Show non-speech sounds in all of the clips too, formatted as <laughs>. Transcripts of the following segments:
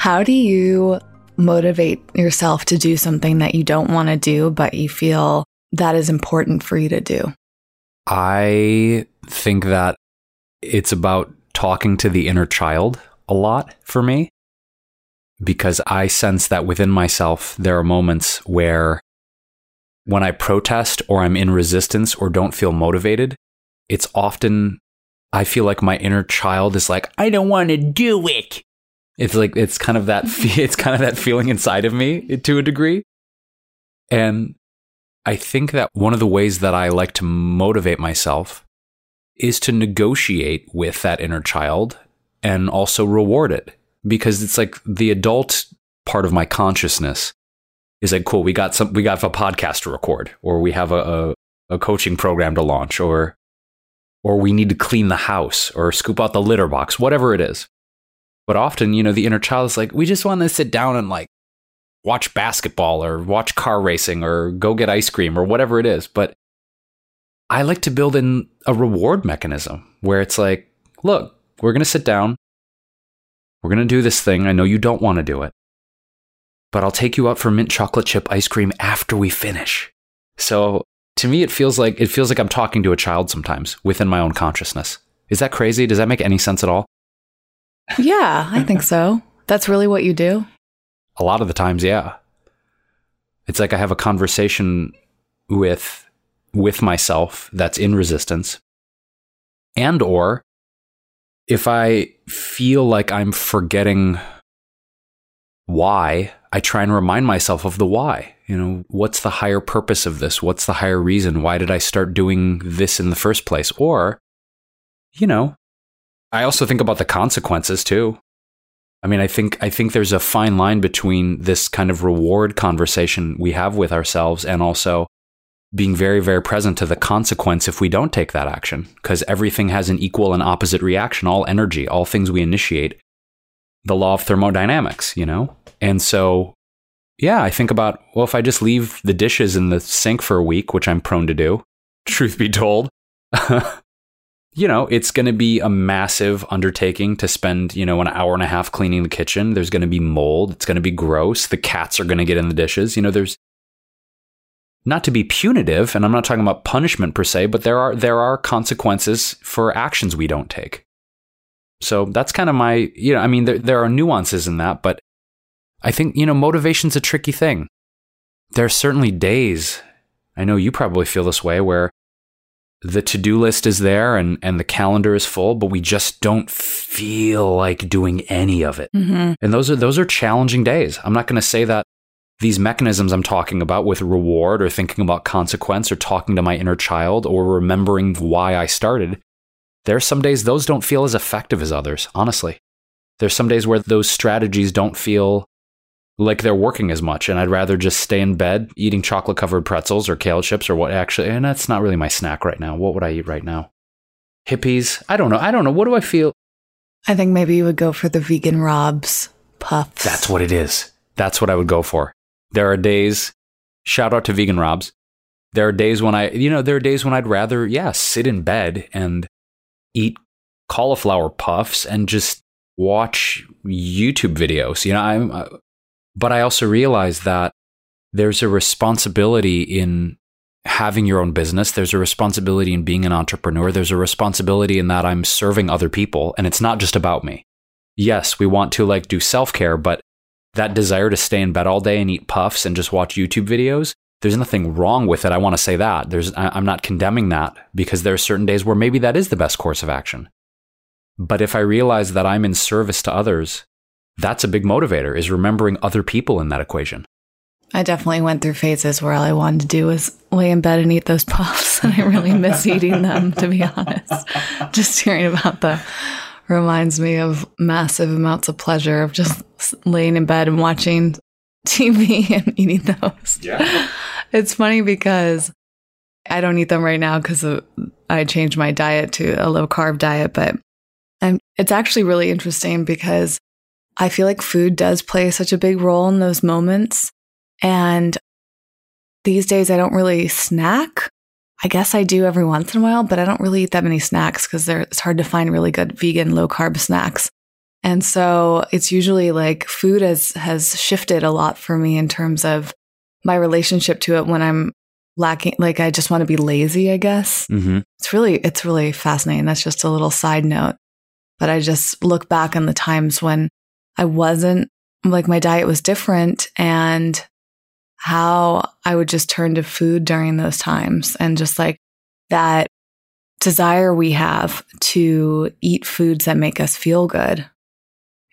How do you motivate yourself to do something that you don't want to do, but you feel that is important for you to do? I think that it's about talking to the inner child a lot for me because I sense that within myself, there are moments where when I protest or I'm in resistance or don't feel motivated, it's often, I feel like my inner child is like, I don't want to do it. It's like, it's kind of that, <laughs> it's kind of that feeling inside of me to a degree. And I think that one of the ways that I like to motivate myself is to negotiate with that inner child and also reward it because it's like the adult part of my consciousness is like cool we got some we got a podcast to record or we have a, a, a coaching program to launch or or we need to clean the house or scoop out the litter box whatever it is but often you know the inner child is like we just want to sit down and like watch basketball or watch car racing or go get ice cream or whatever it is. But I like to build in a reward mechanism where it's like, look, we're going to sit down. We're going to do this thing. I know you don't want to do it, but I'll take you out for mint chocolate chip ice cream after we finish. So to me, it feels like it feels like I'm talking to a child sometimes within my own consciousness. Is that crazy? Does that make any sense at all? Yeah, I think so. That's really what you do. A lot of the times, yeah. It's like I have a conversation with with myself that's in resistance. And or if I feel like I'm forgetting why, I try and remind myself of the why. You know, what's the higher purpose of this? What's the higher reason? Why did I start doing this in the first place? Or, you know, I also think about the consequences too. I mean, I think I think there's a fine line between this kind of reward conversation we have with ourselves and also being very very present to the consequence if we don't take that action because everything has an equal and opposite reaction, all energy, all things we initiate. The law of thermodynamics, you know? And so yeah, I think about well if I just leave the dishes in the sink for a week, which I'm prone to do, <laughs> truth be told, you know, it's going to be a massive undertaking to spend, you know, an hour and a half cleaning the kitchen. There's going to be mold. It's going to be gross. The cats are going to get in the dishes. You know, there's not to be punitive, and I'm not talking about punishment per se, but there are there are consequences for actions we don't take. So that's kind of my, you know, I mean, there there are nuances in that, but I think you know, motivation's a tricky thing. There are certainly days. I know you probably feel this way where the to-do list is there and and the calendar is full but we just don't feel like doing any of it. Mm-hmm. and those are those are challenging days. I'm not going to say that these mechanisms i'm talking about with reward or thinking about consequence or talking to my inner child or remembering why i started there are some days those don't feel as effective as others honestly. There's some days where those strategies don't feel like they're working as much and I'd rather just stay in bed eating chocolate covered pretzels or kale chips or what actually and that's not really my snack right now. What would I eat right now? Hippeas? I don't know. I don't know. What do I feel? I think maybe you would go for the vegan Robs puffs. That's what it is. That's what I would go for. There are days shout out to vegan Robs. There are days when I you know, there are days when I'd rather, yeah, sit in bed and eat cauliflower puffs and just watch YouTube videos. You know, I'm uh, but I also realize that there's a responsibility in having your own business. There's a responsibility in being an entrepreneur. There's a responsibility in that I'm serving other people and it's not just about me. Yes, we want to like do self care, but that desire to stay in bed all day and eat puffs and just watch YouTube videos, there's nothing wrong with it. I want to say that. There's, I'm not condemning that because there are certain days where maybe that is the best course of action. But if I realize that I'm in service to others, that's a big motivator is remembering other people in that equation. I definitely went through phases where all I wanted to do was lay in bed and eat those <laughs> puffs. And I really miss eating them, to be honest. <laughs> Just hearing about the reminds me of massive amounts of pleasure of just laying in bed and watching TV <laughs> and eating those. Yeah. It's funny because I don't eat them right now because I changed my diet to a low carb diet, but I'm, it's actually really interesting because I feel like food does play such a big role in those moments. And these days, I don't really snack. I guess I do every once in a while, but I don't really eat that many snacks because it's hard to find really good vegan low carb snacks. And so it's usually like food has has shifted a lot for me in terms of my relationship to it when I'm lacking like I just want to be lazy, I guess. Mm-hmm. It's really it's really fascinating. That's just a little side note. But I just look back on the times when I wasn't like my diet was different and how I would just turn to food during those times and just like that desire we have to eat foods that make us feel good.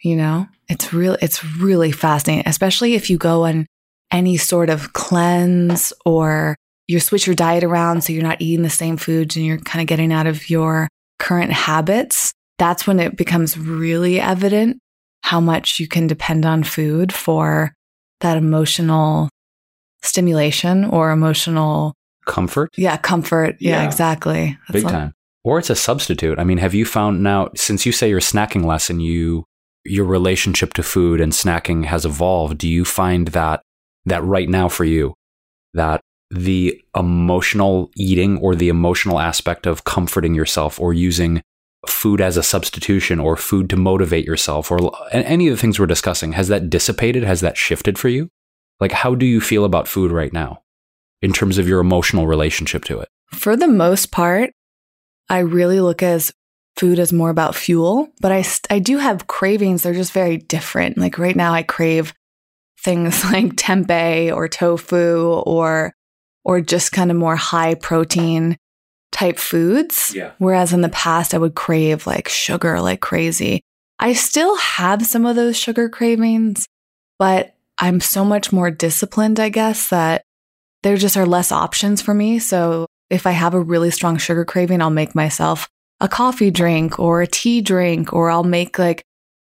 You know, it's really, it's really fascinating, especially if you go on any sort of cleanse or you switch your diet around so you're not eating the same foods and you're kind of getting out of your current habits. That's when it becomes really evident how much you can depend on food for that emotional stimulation or emotional comfort. Yeah, comfort. Yeah, Yeah. exactly. That's Big time. Or it's a substitute. I mean, have you found now since you say you're snacking less and you your relationship to food and snacking has evolved, do you find that that right now for you that the emotional eating or the emotional aspect of comforting yourself or using food as a substitution or food to motivate yourself or any of the things we're discussing has that dissipated has that shifted for you like how do you feel about food right now in terms of your emotional relationship to it For the most part, I really look as food as more about fuel, but I, I do have cravings. They're just very different. Like right now, I crave things <laughs> like tempeh or tofu or or just kind of more high protein type foods. Yeah. Whereas in the past, I would crave like sugar like crazy. I still have some of those sugar cravings, but I'm so much more disciplined, I guess, that there just are less options for me. So if I have a really strong sugar craving, I'll make myself a coffee drink or a tea drink, or I'll make like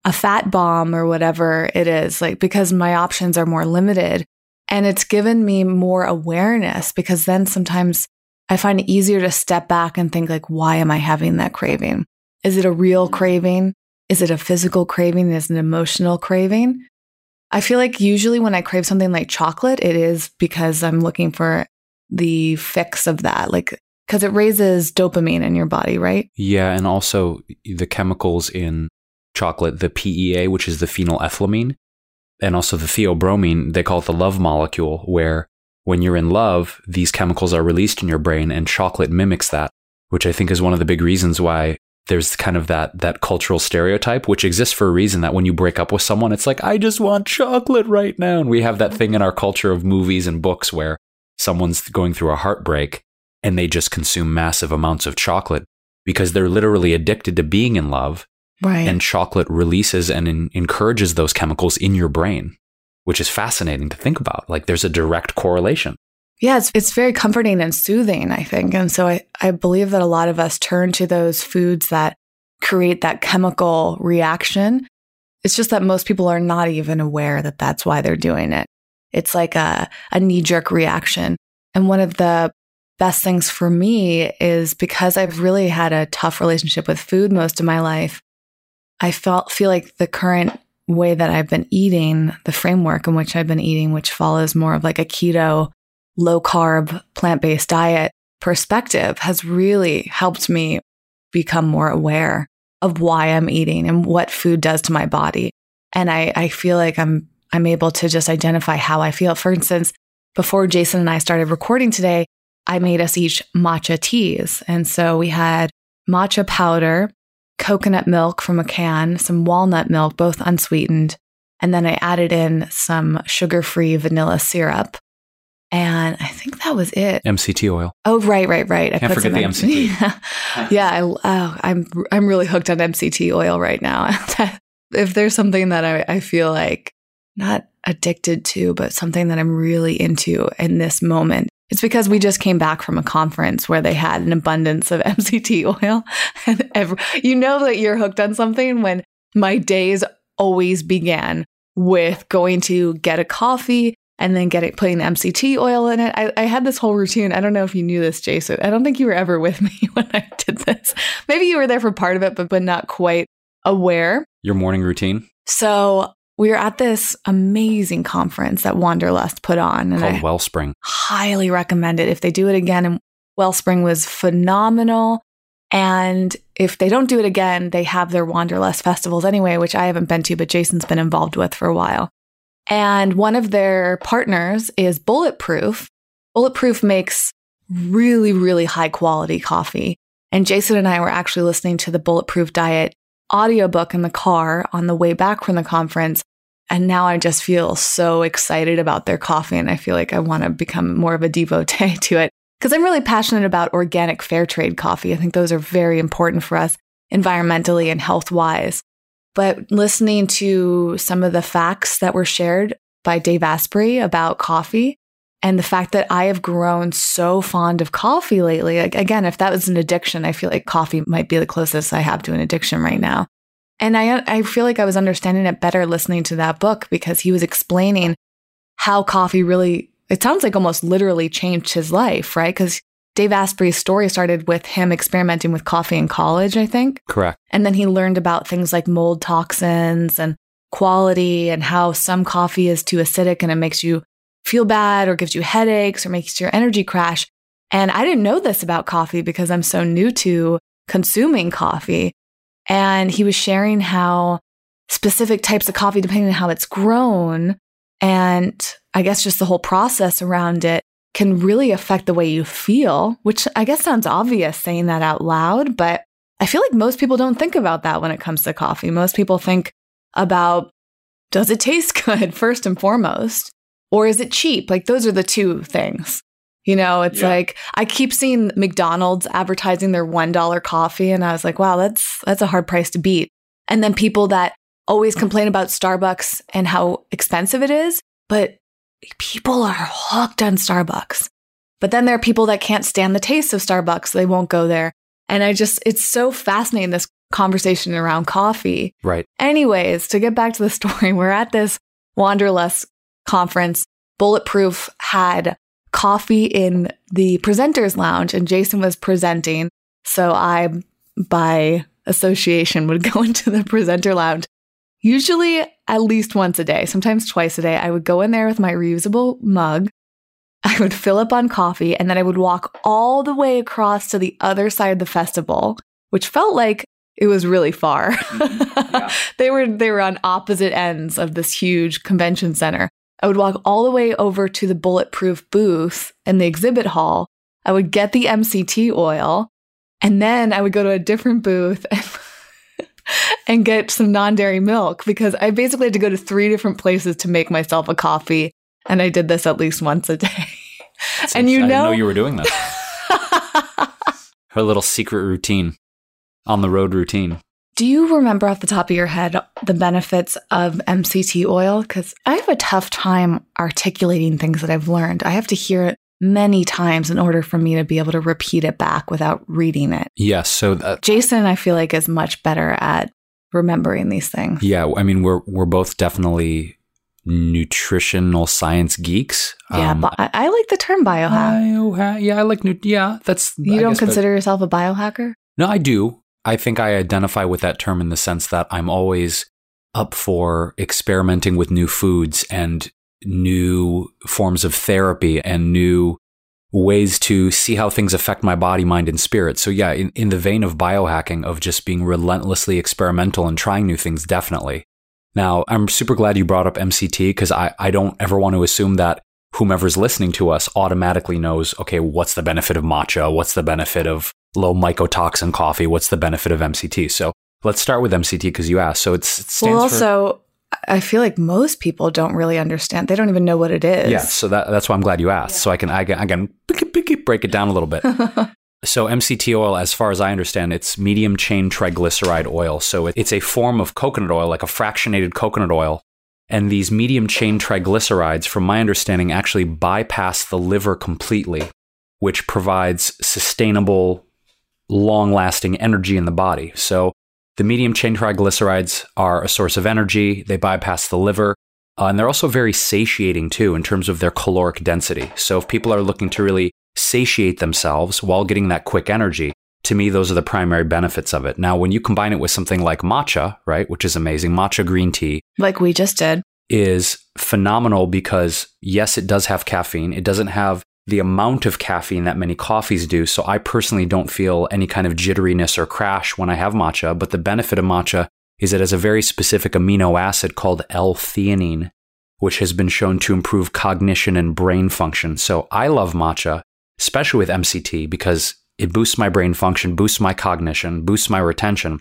a fat bomb or whatever it is, like because my options are more limited. And it's given me more awareness because then sometimes I find it easier to step back and think like, why am I having that craving? Is it a real mm-hmm. craving? Is it a physical craving? Is it an emotional craving? I feel like usually when I crave something like chocolate, it is because I'm looking for the fix of that, like because it raises dopamine in your body, right? Yeah, and also the chemicals in chocolate, the PEA, which is the phenylethylamine, and also the theobromine, they call it the love molecule, where when you're in love, these chemicals are released in your brain and chocolate mimics that, which I think is one of the big reasons why there's kind of that that cultural stereotype which exists for a reason that when you break up with someone it's like I just want chocolate right now. And we have that thing in our culture of movies and books where someone's going through a heartbreak and they just consume massive amounts of chocolate because they're literally addicted to being in love. Right. and chocolate releases and en- encourages those chemicals in your brain which is fascinating to think about like there's a direct correlation yeah, it's, it's very comforting and soothing, I think. And so I, I believe that a lot of us turn to those foods that create that chemical reaction. It's just that most people are not even aware that that's why they're doing it. It's like a, a knee jerk reaction. And one of the best things for me is because I've really had a tough relationship with food most of my life. I felt feel like the current way that I've been eating, the framework in which I've been eating, which follows more of like a keto, low carb, plant based diet perspective, has really helped me become more aware of why I'm eating and what food does to my body. And I, I feel like I'm I'm able to just identify how I feel. For instance, before Jason and I started recording today, I made us each matcha teas. And so we had matcha powder, coconut milk from a can, some walnut milk, both unsweetened. And then I added in some sugar free vanilla syrup. And I think that was it. mct oil Oh, right, right, right. I Can't forget the MCT. <laughs> yeah, I, oh, I'm I'm really hooked on MCT oil right now. <laughs> if there's something that I, I feel like not addicted to, but something that I'm really into in this moment, It's because we just came back from a conference where they had an abundance of <laughs> MCT oil. And every, you know that you're hooked on something when my days always began with going to get a coffee and then getting putting MCT oil in it. I, I, had this whole routine. I don't know if you knew this, Jason. I don't think you were ever with <laughs> me when I did this. Maybe you were there for part of it, but but not quite aware. Your morning routine. So we were at this amazing conference that Wanderlust put on, and called I Wellspring. Highly recommend it if they do it again. And Wellspring was phenomenal. And if they don't do it again, they have their Wanderlust festivals anyway, which I haven't been to, but Jason's been involved with for a while. And one of their partners is Bulletproof. Bulletproof makes really, really high quality coffee. And Jason and I were actually listening to the Bulletproof Diet audiobook in the car on the way back from the conference. And now I just feel so excited about their coffee. And I feel like I want to become more of a devotee <laughs> to it because I'm really passionate about organic fair trade coffee. I think those are very important for us environmentally and health wise. But listening to some of the facts that were shared by Dave Asprey about coffee and the fact that I have grown so fond of coffee lately. Like, again, if that was an addiction, I feel like coffee might be the closest I have to an addiction right now. And I, I feel like I was understanding it better listening to that book because he was explaining how coffee really, it sounds like almost literally changed his life, right? Because Dave Asprey's story started with him experimenting with coffee in college, I think. Correct. And then he learned about things like mold toxins and quality and how some coffee is too acidic and it makes you feel bad or gives you headaches or makes your energy crash. And I didn't know this about coffee because I'm so new to consuming coffee. And he was sharing how specific types of coffee, depending on how it's grown, and I guess just the whole process around it can really affect the way you feel, which I guess sounds obvious saying that out loud, but I feel like most people don't think about that when it comes to coffee. Most people think about does it taste <laughs> good first and foremost? Or is it cheap? Like those are the two things. You know, it's yeah. like I keep seeing McDonald's advertising their $1 coffee and I was like, wow, that's that's a hard price to beat. And then people that always complain about Starbucks and how expensive it is, but people are hooked on Starbucks. But then there are people that can't stand the taste of Starbucks, so they won't go there. And I just it's so fascinating this conversation around coffee. Right. Anyways, to get back to the <laughs> story, we're at this Wanderlust conference, Bulletproof had coffee in the presenters lounge and Jason was presenting. So I, by association, would <laughs> go into the presenter lounge usually at least once a day, sometimes twice a day. I would go in there with my reusable mug. I would fill up on coffee and then I would walk all the way across to the other side of the festival, which felt like it was really far. Mm-hmm. <laughs> Yeah. they were they were on opposite ends of this huge convention center. I would walk all the way over to the bulletproof booth in the exhibit hall. I would get the MCT oil and then I would go to a different booth and, <laughs> and get some non dairy milk because I basically had to go to three different places to make myself a coffee. And I did this at least once a day. and you know I know, know you were doing that. <laughs> Her little secret routine on the road routine. Do you remember off the top of your head the benefits of MCT oil? Because I have a tough time articulating things that I've learned. I have to hear it many times in order for me to be able to repeat it back without reading it. Yes. So that, Jason, I feel like is much better at remembering these things. Yeah. I mean, we're we're both definitely nutritional science geeks. Yeah, um, I, I, like the term biohack. Biohack. Yeah, I like. Nu- yeah, that's. You I don't consider yourself a biohacker? No, I do. I think I identify with that term in the sense that I'm always up for experimenting with new foods and new forms of therapy and new ways to see how things affect my body, mind, and spirit. So, yeah, in, in the vein of biohacking, of just being relentlessly experimental and trying new things, definitely. Now, I'm super glad you brought up MCT because I, I don't ever want to assume that whomever's listening to us automatically knows, okay, what's the benefit of matcha? What's the benefit of low mycotoxin coffee. What's the benefit of MCT? So let's start with MCT because you asked. So it's it well, also. For- I feel like most people don't really understand. They don't even know what it is. Yeah, so that, that's why I'm glad you asked. Yeah. So I can I can, I can break it down a little bit. <laughs> so MCT oil, as far as I understand, it's medium chain triglyceride oil. So it's a form of coconut oil, like a fractionated coconut oil, And these medium chain triglycerides, from my understanding, actually bypass the liver completely, which provides sustainable, long lasting energy in the body. So the medium chain triglycerides are a source of energy, they bypass the liver. Uh, and they're also very satiating too in terms of their caloric density. So if people are looking to really satiate themselves while getting that quick energy, to me, those are the primary benefits of it. Now, when you combine it with something like matcha, right, which is amazing, matcha green tea, like we just did, is phenomenal because yes, it does have caffeine. It doesn't have the amount of caffeine that many coffees do. So I personally don't feel any kind of jitteriness or crash when I have matcha. But the benefit of matcha is it has a very specific amino acid called L-theanine, which has been shown to improve cognition and brain function. So I love matcha, especially with MCT, because it boosts my brain function, boosts my cognition, boosts my retention.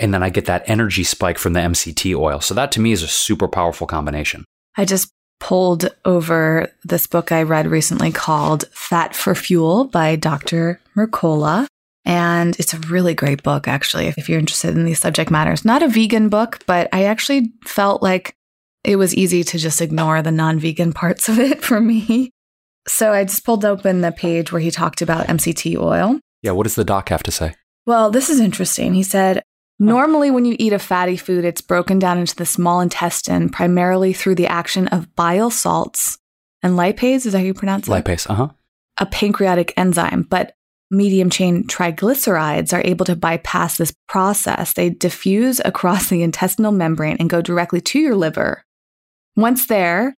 And then I get that energy spike from the MCT oil. So that to me is a super powerful combination. I just pulled over this book I read recently called Fat for Fuel by Dr. Mercola. And it's a really great book, actually, if you're interested in these subject matters. Not a vegan book, but I actually felt like it was easy to just ignore the non vegan parts of it <laughs> for me. So I just pulled open the page where he talked about MCT oil. Yeah, what does the doc have to say? Well, this is interesting. He said, Normally, when you eat a fatty food, it's broken down into the small intestine primarily through the action of bile salts and lipase. Is that how you pronounce it? Lipase, uh huh. A pancreatic enzyme. But medium chain triglycerides are able to bypass this process. They diffuse across the intestinal membrane and go directly to your liver. Once there,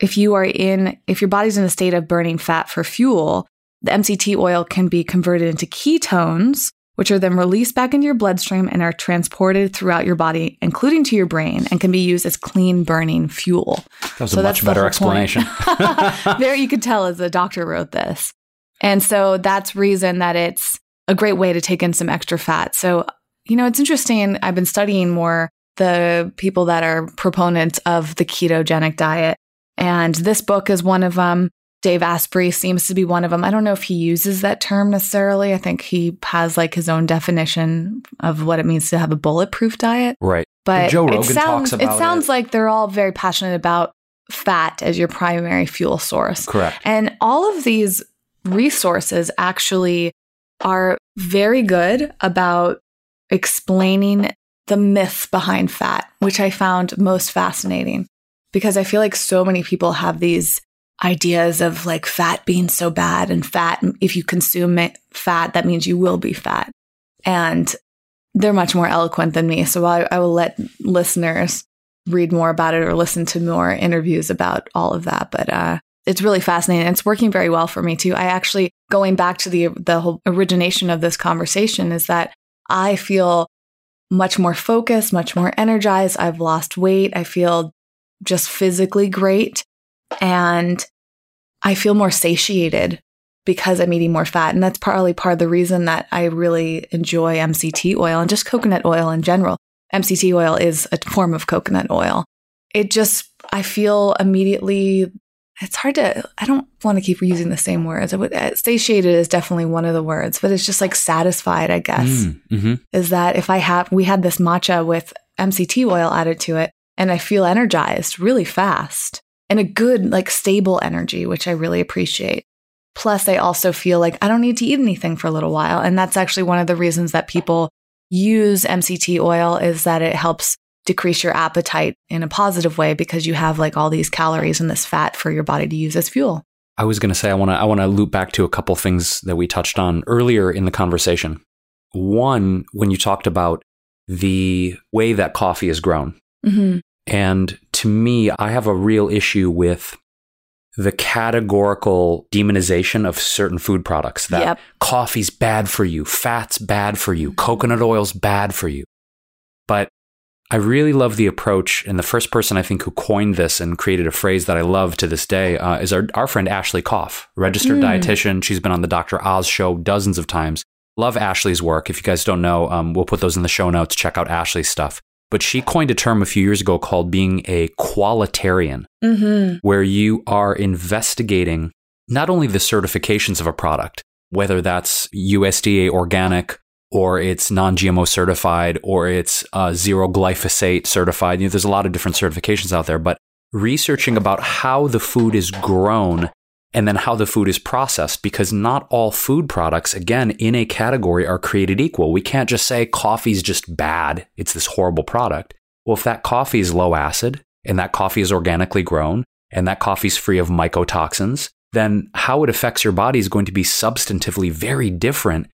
if you are in, if your body's in a state of burning fat for fuel, the MCT oil can be converted into ketones, which are then released back into your bloodstream and are transported throughout your body, including to your brain, and can be used as clean burning fuel. That was so a much better explanation. <laughs> <laughs> there you could tell as the doctor wrote this. And so that's reason that it's a great way to take in some extra fat. So, you know, it's interesting. I've been studying more the people that are proponents of the ketogenic diet. And this book is one of them. Dave Asprey seems to be one of them. I don't know if he uses that term necessarily. I think he has like his own definition of what it means to have a bulletproof diet. Right. But Joe Rogan it sounds, talks about it sounds it. like they're all very passionate about fat as your primary fuel source. Correct. And all of these resources actually are very good about explaining the myth behind fat, which I found most fascinating because I feel like so many people have these ideas of like fat being so bad and fat, if you consume it, fat, that means you will be fat. And they're much more eloquent than me. So I, I will let listeners read more about it or listen to more interviews about all of that. But uh, it's really fascinating. It's working very well for me too. I actually, going back to the the whole origination of this conversation, is that I feel much more focused, much more energized. I've lost weight. I feel just physically great. And I feel more satiated because I'm eating more fat. And that's partly part of the reason that I really enjoy MCT oil and just coconut oil in general. MCT oil is a form of coconut oil. It just, I feel immediately, it's hard to, I don't want to keep using the same words. I Would, uh, satiated is definitely one of the words, but it's just like satisfied, I guess. Mm, mm-hmm. Is that if I have, we had this matcha with MCT oil added to it and I feel energized really fast and a good, like stable energy, which I really appreciate. Plus, I also feel like I don't need to eat anything for a little while. And that's actually one of the reasons that people use MCT oil is that it helps decrease your appetite in a positive way because you have like all these calories and this fat for your body to use as fuel. I was going to say I want to I want to loop back to a couple things that we touched on earlier in the conversation. One, when you talked about the way that coffee is grown. Mm-hmm. And to me, I have a real issue with the categorical demonization of certain food products that Yep. coffee's bad for you, fat's bad for you, coconut oil's bad for you. But I really love the approach. And the first person I think who coined this and created a phrase that I love to this day uh, is our, our friend Ashley Koff, registered Mm. dietitian. She's been on the Dr. Oz show dozens of times. Love Ashley's work. If you guys don't know, um, we'll put those in the show notes. Check out Ashley's stuff. But she coined a term a few years ago called being a qualitarian Mm-hmm. where you are investigating not only the certifications of a product, whether that's USDA organic or it's non GMO certified, or it's uh, zero glyphosate certified. You know, there's a lot of different certifications out there, but researching about how the food is grown and then how the food is processed because not all food products, again, in a category are created equal. We can't just say coffee's just bad. It's this horrible product. Well, if that coffee is low acid and that coffee is organically grown and that coffee is free of mycotoxins, then how it affects your body is going to be substantively very different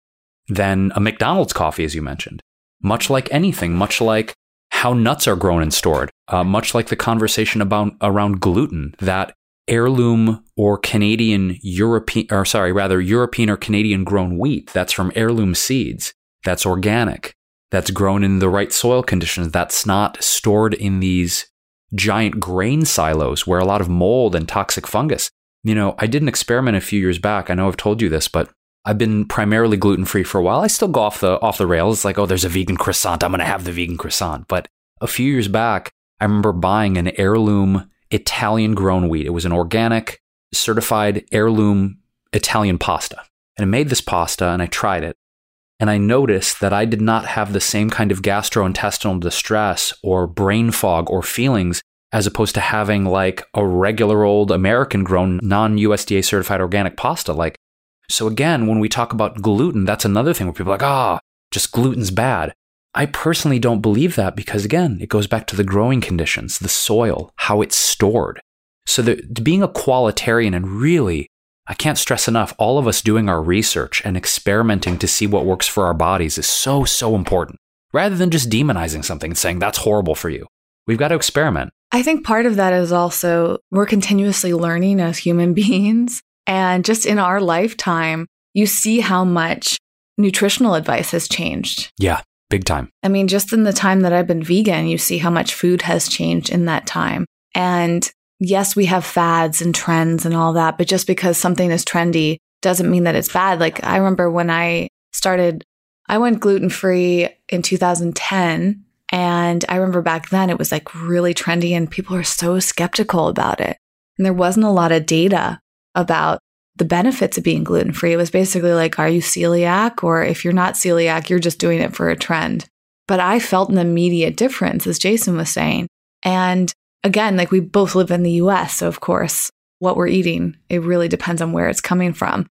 than a McDonald's coffee, as you mentioned. Much like anything, much like how nuts are grown and stored, uh, much like the conversation about around gluten, that heirloom or Canadian European, or sorry, rather European or Canadian grown wheat that's from heirloom seeds, that's organic, that's grown in the right soil conditions, that's not stored in these giant grain silos where a lot of mold and toxic fungus. You know, I did an experiment a few years back. I know I've told you this, but I've been primarily gluten free for a while. I still go off the off the rails. It's like, oh, there's a vegan croissant. I'm gonna have the vegan croissant. But a few years back, I remember buying an heirloom Italian grown wheat. It was an organic, certified heirloom Italian pasta. And I made this pasta and I tried it. And I noticed that I did not have the same kind of gastrointestinal distress or brain fog or feelings as opposed to having like a regular old American grown non USDA certified organic pasta. Like, so again, when we talk about gluten, that's another thing where people are like, ah, oh, just gluten's bad. I personally don't believe that because, again, it goes back to the growing conditions, the soil, how it's stored. So, the, being a qualitarian and really, I can't stress enough, all of us doing our research and experimenting to see what works for our bodies is so, so important. Rather than just demonizing something and saying that's horrible for you, we've got to experiment. I think part of that is also we're continuously learning as human <laughs> beings. And just in our lifetime, you see how much nutritional advice has changed. Yeah big time. I mean, just in the time that I've been vegan, you see how much food has changed in that time. And yes, we have fads and trends and all that, but just because something is trendy doesn't mean that it's bad. Like I remember when I started, I went gluten free in 2010. And I remember back then it was like really trendy and people were so skeptical about it. And there wasn't a lot of data about the benefits of being gluten free. It was basically like, are you celiac? Or if you're not celiac, you're just doing it for a trend. But I felt an immediate difference, as Jason was saying. And again, like we both live in the US. So, of course, what we're eating, it really depends on where it's coming from.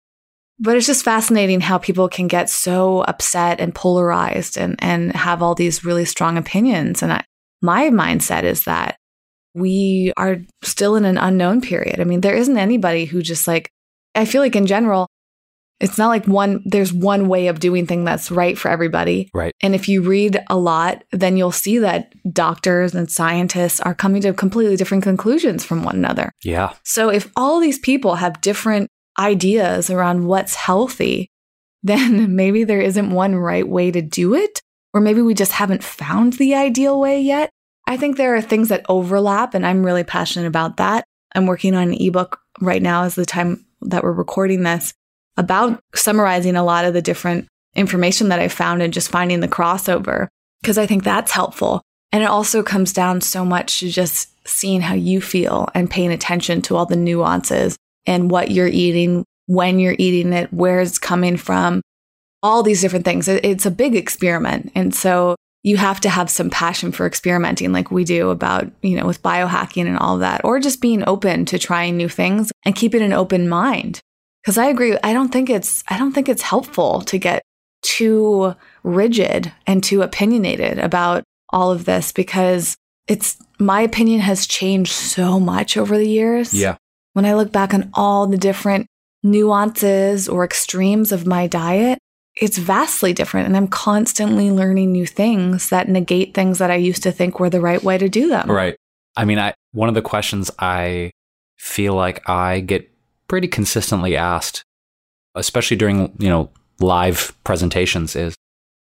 But it's just fascinating how people can get so upset and polarized and, and have all these really strong opinions. And I, my mindset is that we are still in an unknown period. I mean, there isn't anybody who just like I feel like in general, it's not like one there's one way of doing thing that's right for everybody. Right. And if you read a lot, then you'll see that doctors and scientists are coming to completely different conclusions from one another. Yeah. So if all these people have different ideas around what's healthy, <laughs> then maybe there isn't one right way to do it, or maybe we just haven't found the ideal way yet. I think there are things that overlap, and I'm really passionate about that. I'm working on an ebook right now as the time that we're recording this about summarizing a lot of the different information that I found and just finding the crossover because I think that's helpful. And it also comes down so much to just seeing how you feel and paying attention to all the nuances and what you're eating, when you're eating it, where it's coming from, all these different things. It's a big experiment. And so you have to have some passion for experimenting like we do about, you know, with biohacking and all of that, or just being open to trying new things and keeping an open mind. Cause I agree. I don't think it's, I don't think it's helpful to get too rigid and too opinionated about all of this because it's, my opinion has changed so much over the years. Yeah. When I look back on all the different nuances or extremes of my diet, it's vastly different. And I'm constantly learning new things that negate things that I used to think were the right way to do them. Right. I mean, I, one of the questions I feel like I get pretty consistently asked, especially during, you know, live presentations is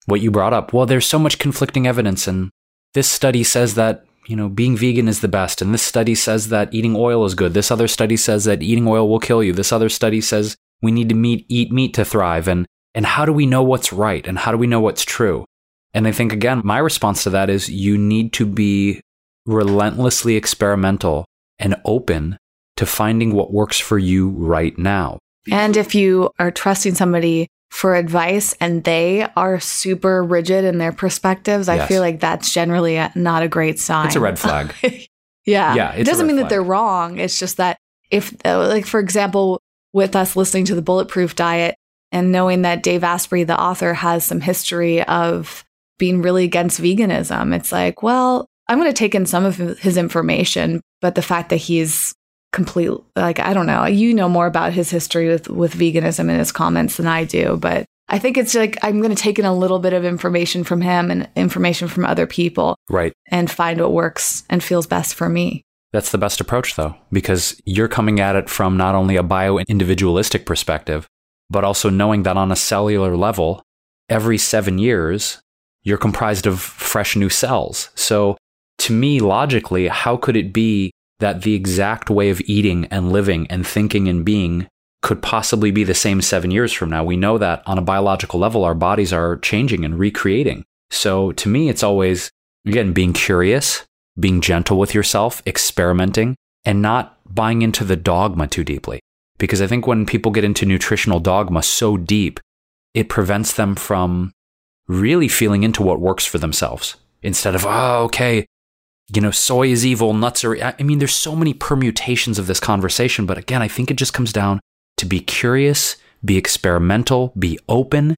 what you brought up. Well, there's so much conflicting evidence and this study says that, you know, being vegan is the best and this study says that eating oil is good. This other study says that eating oil will kill you. This other study says we need to meet, eat meat to thrive and and how do we know what's right? And how do we know what's true? And I think, again, my response to that is you need to be relentlessly experimental and open to finding what works for you right now. And if you are trusting somebody for advice and they are super rigid in their perspectives, I feel like that's generally a, not a great sign. It's a red flag. <laughs> yeah. Yeah, It doesn't mean that they're wrong. It's just that if, uh, like, for example, with us listening to the Bulletproof Diet and knowing that Dave Asprey, the author, has some history of being really against veganism, it's like, well, I'm going to take in some of his information, but the fact that he's complete, like, I don't know, you know more about his history with, with veganism and his comments than I do, but I think it's like I'm going to take in a little bit of information from him and information from other people right. and find what works and feels best for me. That's the best approach, though, because you're coming at it from not only a bio individualistic perspective, but also knowing that on a cellular level, every seven years, you're comprised of fresh new cells. So, to me, logically, how could it be that the exact way of eating and living and thinking and being could possibly be the same seven years from now? We know that on a biological level, our bodies are changing and recreating. So, to me, it's always, again, being curious, being gentle with yourself, experimenting, and not buying into the dogma too deeply. Because I think when people get into nutritional dogma so deep, it prevents them from really feeling into what works for themselves instead of, oh, okay, you know, soy is evil, nuts are. I mean, there's so many permutations of this conversation. But again, I think it just comes down to be curious, be experimental, be open,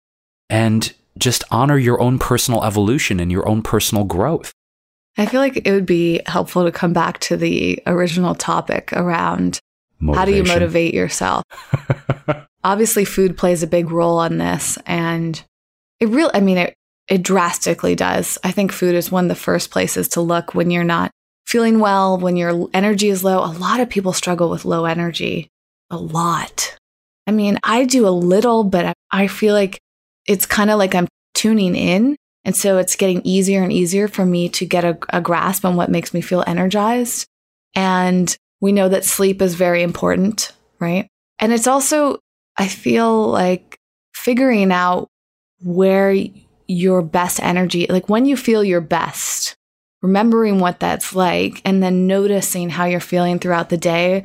and just honor your own personal evolution and your own personal growth. I feel like it would be helpful to come back to the original topic around how do you motivate yourself? <laughs> Obviously, food plays a big role on this, and it really, I mean, it, it drastically does. I think food is one of the first places to look when you're not feeling well, when your energy is low. A lot of people struggle with low energy, a lot. I mean, I do a little, but I- I feel like it's kind of like I'm tuning in. And so it's getting easier and easier for me to get a, a grasp on what makes me feel energized. And we know that sleep is very important, right? And it's also, I feel like figuring out where your best energy, like when you feel your best, remembering what that's like, and then noticing how you're feeling throughout the day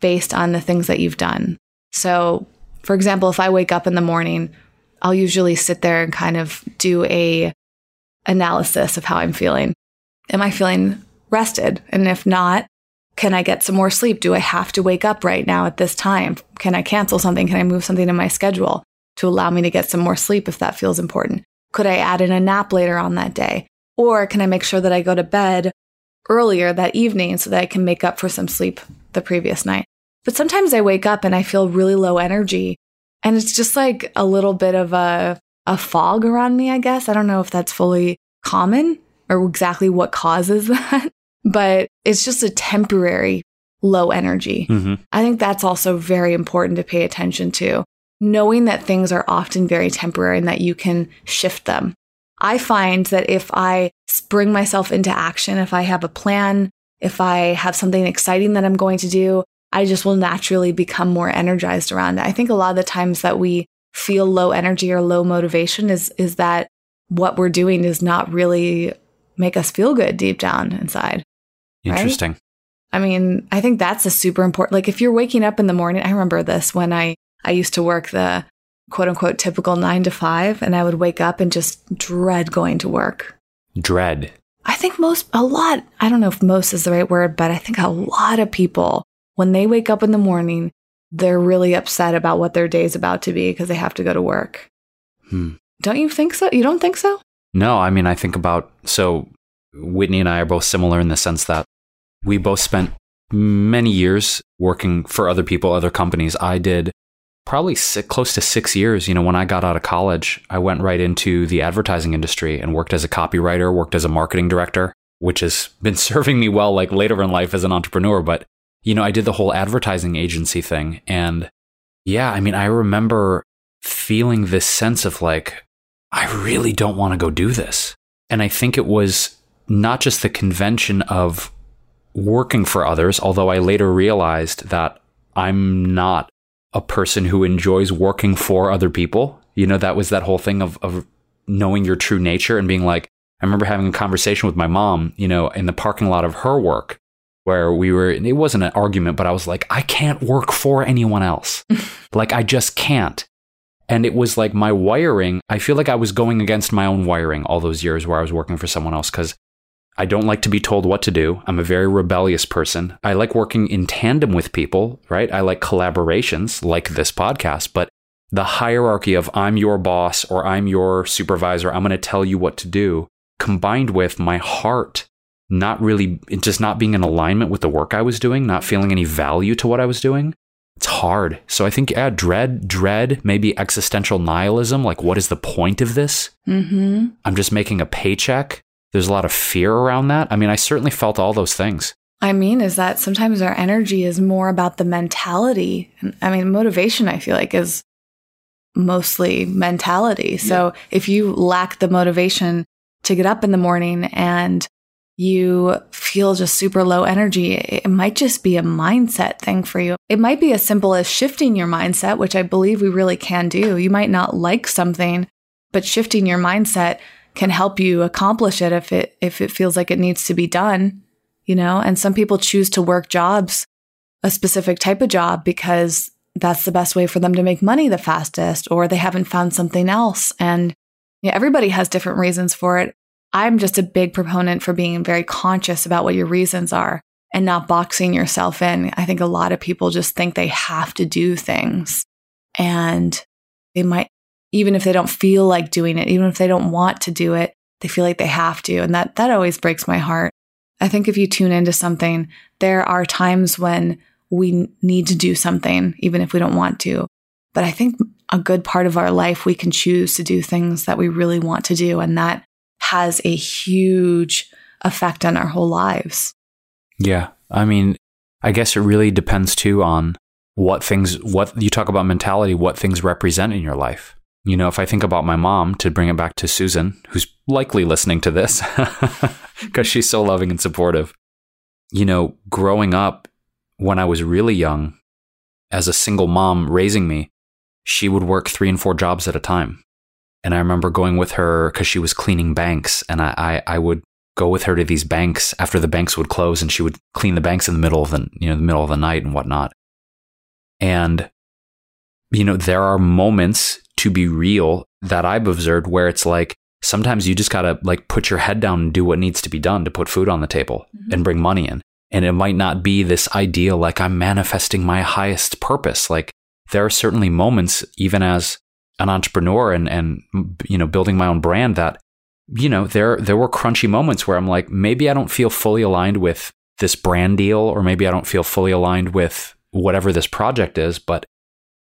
based on the things that you've done. So, for example, if I wake up in the morning, I'll usually sit there and kind of do a analysis of how I'm feeling. Am I feeling rested? And if not, can I get some more sleep? Do I have to wake up right now at this time? Can I cancel something? Can I move something in my schedule to allow me to get some more sleep if that feels important? Could I add in a nap later on that day? Or can I make sure that I go to bed earlier that evening so that I can make up for some sleep the previous night? But sometimes I wake up and I feel really low energy and it's just like a little bit of a, a fog around me, I guess. I don't know if that's fully common or exactly what causes <laughs> that, but it's just a temporary low energy. hmm I think that's also very important to pay attention to, knowing that things are often very temporary and that you can shift them. I find that if I bring myself into action, if I have a plan, if I have something exciting that I'm going to do, I just will naturally become more energized around it. I think a lot of the times that we feel low energy or low motivation is is that what we're doing does not really make us feel good deep down inside. Right? Interesting. I mean, I think that's a super important. Like if you're waking up in the morning, I remember this when I I used to work the quote unquote typical 9 to 5 and I would wake up and just dread going to work. Dread. I think most a lot, I don't know if most is the right word, but I think a lot of people when they wake up in the morning, they're really upset about what their day's about to be because they have to go to work. Hmm. Don't you think so? You don't think so? No, I mean, I think about so Whitney and I are both similar in the sense that we both spent many years working for other people, other companies. I did probably six, close to six years. You know, when I got out of college, I went right into the advertising industry and worked as a copywriter, worked as a marketing director, which has been <laughs> serving me well, like later in life as an entrepreneur. But, you know, I did the whole advertising agency thing. And yeah, I mean, I remember feeling this sense of like, I really don't want to go do this. And I think it was not just the convention of working for others, although I later realized that I'm not a person who enjoys working for other people. You know, that was that whole thing of, of knowing your true nature and being like, I remember having a conversation with my mom, you know, in the parking lot of her work where we were, it wasn't an argument, but I was like, I can't work for anyone else. <laughs> like, I just can't. And it was like my wiring, I feel like I was going against my own wiring all those years where I was working for someone else because I don't like to be told what to do. I'm a very rebellious person. I like working in tandem with people, right? I like collaborations like this podcast, but the hierarchy of I'm your boss or I'm your supervisor, I'm going to tell you what to do, combined with my heart not really just not being in alignment with the work I was doing, not feeling any value to what I was doing. It's hard. So I think, yeah, dread, dread, maybe existential nihilism. Like, what is the point of this? Mm-hmm. I'm just making a paycheck. There's a lot of fear around that. I mean, I certainly felt all those things. I mean, is that sometimes our energy is more about the mentality. I mean, motivation, I feel like, is mostly mentality. So yeah. if you lack the motivation to get up in the morning and you feel just super low energy, it might just be a mindset thing for you. It might be as simple as shifting your mindset, which I believe we really can do. You might not like something, but shifting your mindset can help you accomplish it if it if it feels like it needs to be done, you know? And some people choose to work jobs, a specific type of job because that's the best way for them to make money the fastest or they haven't found something else and yeah, everybody has different reasons for it. I'm just a big proponent for being very conscious about what your reasons are and not boxing yourself in. I think a lot of people just think they have to do things and they might, even if they don't feel like doing it, even if they don't want to do it, they feel like they have to. And that, that always breaks my heart. I think if you tune into something, there are times when we need to do something, even if we don't want to. But I think a good part of our life, we can choose to do things that we really want to do. And that has a huge effect on our whole lives. Yeah. I mean, I guess it really depends too on what things, what you talk about mentality, what things represent in your life. You know, if I think about my mom, to bring it back to Susan, who's likely listening to this <laughs> because she's so loving and supportive, you know, growing up when I was really young, as a single mom raising me, she would work three and four jobs at a time. And I remember going with her because she was cleaning banks, and I, I, I would go with her to these banks after the banks would close, and she would clean the banks in the middle of the you know the middle of the night and whatnot. And you know there are moments to be real that I've observed where it's like sometimes you just gotta like put your head down and do what needs to be done to put food on the table mm-hmm. and bring money in. And it might not be this ideal like I'm manifesting my highest purpose. Like there are certainly moments, even as an entrepreneur and and you know building my own brand that you know there there were crunchy moments where I'm like maybe I don't feel fully aligned with this brand deal or maybe I don't feel fully aligned with whatever this project is but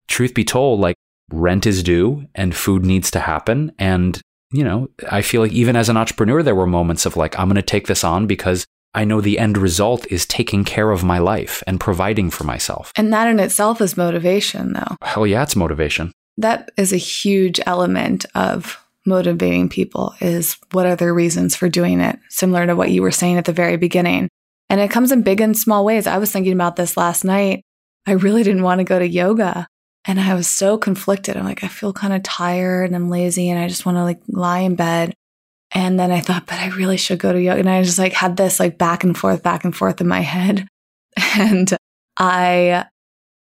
truth be told like rent is due and food needs to happen. And you know I feel like even as an entrepreneur there were moments of like I'm going to take this on because I know the end result is taking care of my life and providing for myself. And that in itself is motivation, though. Hell yeah, it's motivation. That is a huge element of motivating people is what are their reasons for doing it similar to what you were saying at the very beginning. And it comes in big and small ways. I was thinking about this last night. I really didn't want to go to yoga and i was so conflicted i'm like i feel kind of tired and i'm lazy and i just want to like lie in bed and then i thought but i really should go to yoga and i just like had this like back and forth back and forth in my head <laughs> and i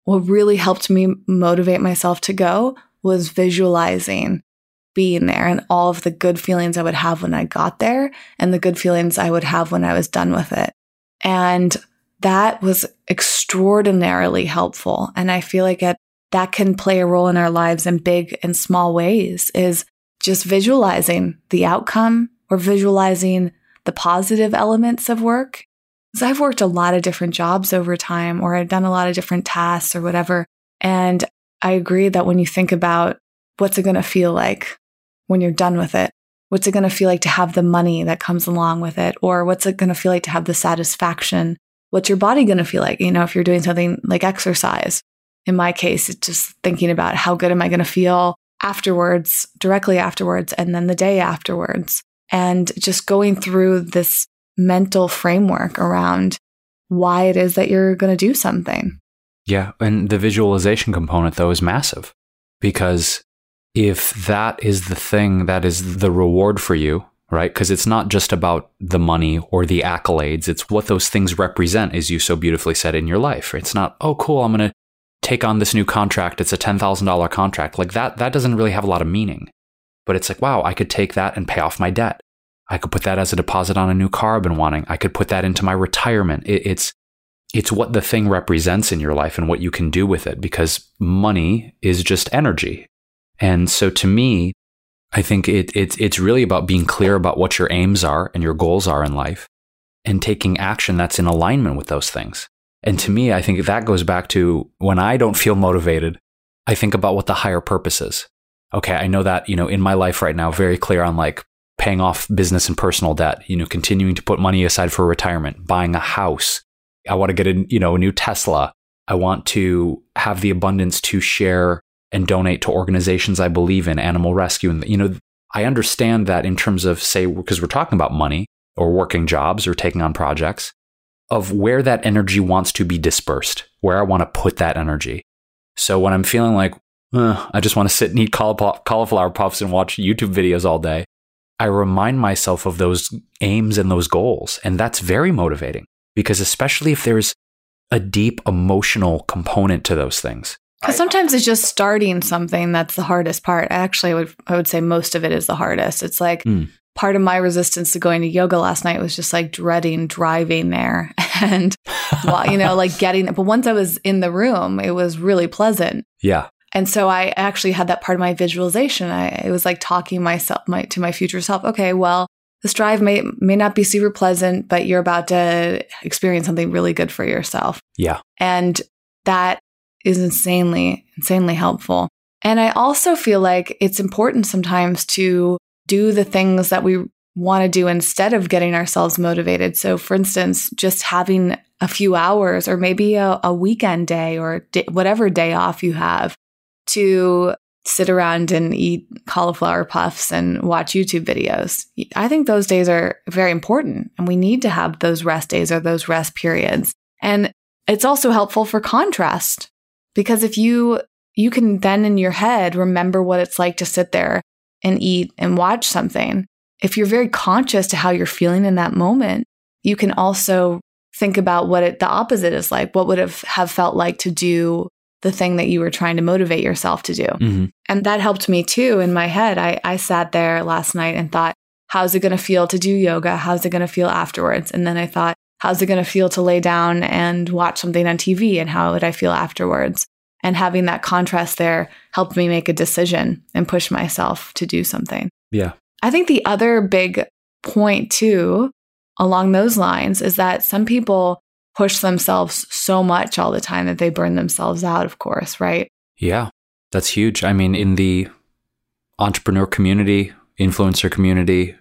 what really helped me motivate myself to go was visualizing being there and all of the good feelings I would have when I got there and the good feelings I would have when I was done with it. And that was extraordinarily helpful. And I feel like it, that can play a role in our lives in big and small ways is just visualizing the outcome or visualizing the positive elements of work because I've worked a lot of different jobs over time, or I've done a lot of different tasks or whatever. And I agree that when you think about what's it going to feel like when you're done with it, what's it going to feel like to have the money that comes along with it, or what's it going to feel like to have the satisfaction? What's your body going to feel like? You know, if you're doing something like exercise, in my case, it's just thinking about how good am I going to feel afterwards, directly afterwards, and then the day afterwards. And just going through this mental framework around why it is that you're going to do something. Yeah. And the visualization component, though, is massive because if that is the thing that is the reward for you, right? Because it's not just about the money or the accolades, it's what those things represent, as you so beautifully said in your life. It's not, oh, cool, I'm going to take on this new contract. It's a $10,000 contract. Like that, that doesn't really have a lot of meaning. But it's like, wow, I could take that and pay off my debt. I could put that as a deposit on a new car I've been wanting. I could put that into my retirement. It, it's, it's what the thing represents in your life and what you can do with it because money is just energy. And so to me, I think it, it, it's really about being clear about what your aims are and your goals are in life and taking action that's in alignment with those things. And to me, I think that goes back to when I don't feel motivated, I think about what the higher purpose is. Okay, I know that, you know, in my life right now, very clear on like paying off business and personal debt, you know, continuing to put money aside for retirement, buying a house. I want to get a, you know, a new Tesla. I want to have the abundance to share and donate to organizations I believe in, animal rescue. And, you know, I understand that in terms of, say, because we're talking about money or working jobs or taking on projects, of where that energy wants to be dispersed, where I want to put that energy. So when I'm feeling like, I just want to sit and eat cauliflower puffs and watch YouTube videos all day, I remind myself of those aims and those goals. And that's very motivating because, especially if there's a deep emotional component to those things. Because sometimes it's just starting something that's the hardest part. Actually, I would, I would say most of it is the hardest. It's like mm. part of my resistance to going to yoga last night was just like dreading driving there <laughs> and, <laughs> well, you know, like getting it. But once I was in the room, it was really pleasant. Yeah. And so I actually had that part of my visualization. I it was like talking myself my, to my future self. Okay, well, this drive may may not be super pleasant, but you're about to experience something really good for yourself. Yeah. And that is insanely, insanely helpful. And I also feel like it's important sometimes to do the things that we want to do instead of getting ourselves motivated. So, for instance, just having a few hours or maybe a, a weekend day or whatever day off you have to sit around and eat cauliflower puffs and watch YouTube videos. I think those days are very important and we need to have those rest days or those rest periods. And it's also helpful for contrast because if you, you can then in your head remember what it's like to sit there and eat and watch something. If you're very conscious to how you're feeling in that moment, you can also think about what it, the opposite is like. What would have, have felt like to do the thing that you were trying to motivate yourself to do? Mm-hmm. And that helped me too in my head. I, I sat there last night and thought, how's it going to feel to do yoga? How's it going to feel afterwards? And then I thought, how's it going to feel to lay down and watch something on TV and how would I feel afterwards? And having that contrast there helped me make a decision and push myself to do something. Yeah. I think the other big point too along those lines is that some people push themselves so much all the time that they burn themselves out, of course, right? Yeah. That's huge. I mean, in the entrepreneur community, influencer community,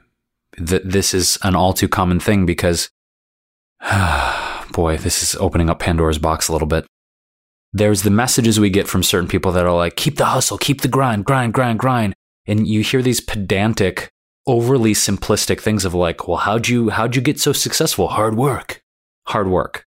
th- this is an all too common thing because <sighs> boy, this is opening up Pandora's box a little bit. There's the messages we get from certain people that are like, keep the hustle, keep the grind, grind, grind, grind. And you hear these pedantic, overly simplistic things of like, well, how'd you how'd you get so successful? Hard work. Hard work.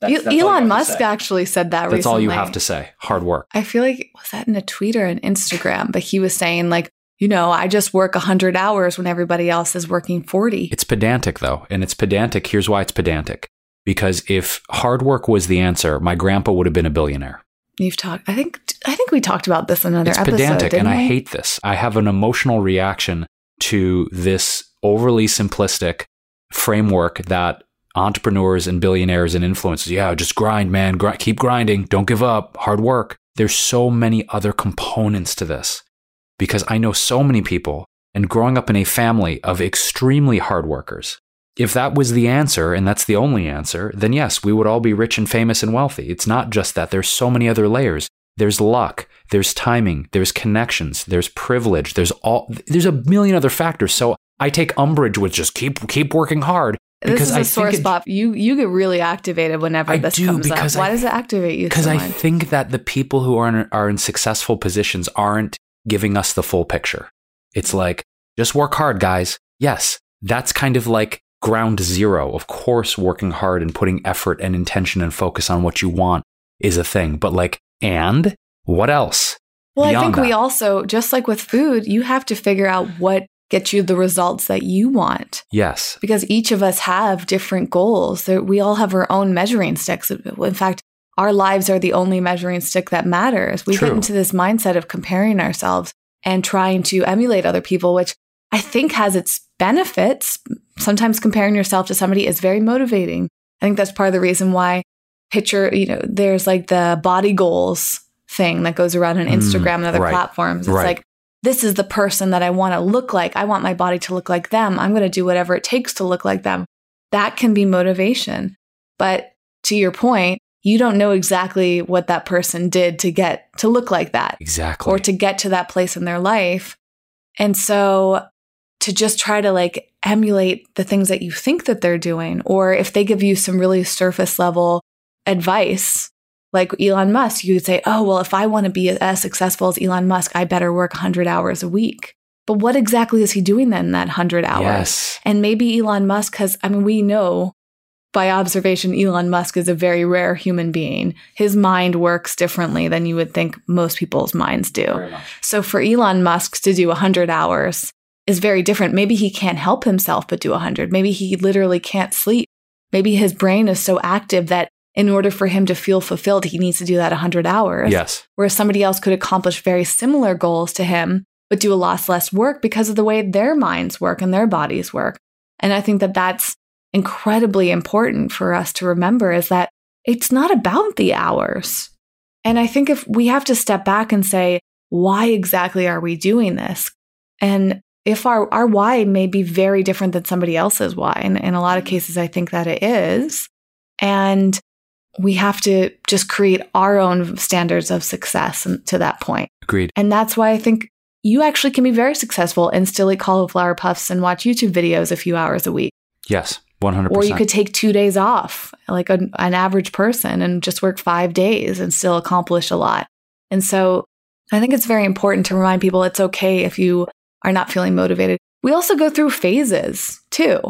That's, that's Elon Musk actually said that That's recently. all you have to say. Hard work. I feel like was that in a tweet or an Instagram, but he was saying like, you know, I just work 100 hours when everybody else is working 40. It's pedantic though, and it's pedantic. Here's why it's pedantic. Because if hard work was the answer, my grandpa would have been a billionaire. You've talked. I think. I think we talked about this in another it's episode. pedantic, and we? I hate this. I have an emotional reaction to this overly simplistic framework that entrepreneurs and billionaires and influencers, yeah, just grind, man, keep grinding, don't give up, hard work. There's so many other components to this because I know so many people, and growing up in a family of extremely hard workers, if that was the answer and that's the only answer, then yes, we would all be rich and famous and wealthy. It's not just that, there's so many other layers. There's luck, there's timing, there's connections, there's privilege, there's all there's a million other factors. So I take umbrage with just keep keep working hard this is a I sore spot. It, you you get really activated whenever I this do, comes up. Why I, does it activate you? Because so I think that the people who are in, are in successful positions aren't giving us the full picture. It's like just work hard, guys. Yes, that's kind of like ground zero. Of course, working hard and putting effort and intention and focus on what you want is a thing. But like, and what else? Well, I think that? we also, just like with food, you have to figure out what gets you the results that you want. Yes. Because each of us have different goals. We all have our own measuring sticks. In fact, our lives are the only measuring stick that matters. We True. get into this mindset of comparing ourselves and trying to emulate other people, which I think has its benefits. Sometimes comparing yourself to somebody is very motivating. I think that's part of the reason why picture, you know, there's like the body goals thing that goes around on Mm, Instagram and other right. platforms. It's Right. like, this is the person that I want to look like. I want my body to look like them. I'm going to do whatever it takes to look like them. That can be motivation. But to your point, you don't know exactly what that person did to get to look like that Exactly. or to get to that place in their life. And so to just try to like emulate the things that you think that they're doing, or if they give you some really surface level advice, like Elon Musk, you could say, oh, well, if I want to be as successful as Elon Musk, I better work 100 hours a week. But what exactly is he doing then that 100 hours? Yes. And maybe Elon Musk has, I mean, we know by observation, Elon Musk is a very rare human being. His mind works differently than you would think most people's minds do. So for Elon Musk to do 100 hours is very different. Maybe he can't help himself but do 100. Maybe he literally can't sleep. Maybe his brain is so active that in order for him to feel fulfilled, he needs to do that 100 hours. Yes. Whereas somebody else could accomplish very similar goals to him, but do a lot less work because of the way their minds work and their bodies work. And I think that that's incredibly important for us to remember is that it's not about the hours. And I think if we have to step back and say, why exactly are we doing this? And if our, our why may be very different than somebody else's why. And in a lot of cases, I think that it is. And we have to just create our own standards of success to that point. Agreed. And that's why I think you actually can be very successful and still eat cauliflower puffs and watch YouTube videos a few hours a week. Yes. 100%. Or you could take two days off, like an, an average person, and just work five days and still accomplish a lot. And so I think it's very important to remind people it's okay if you are not feeling motivated. We also go through phases too.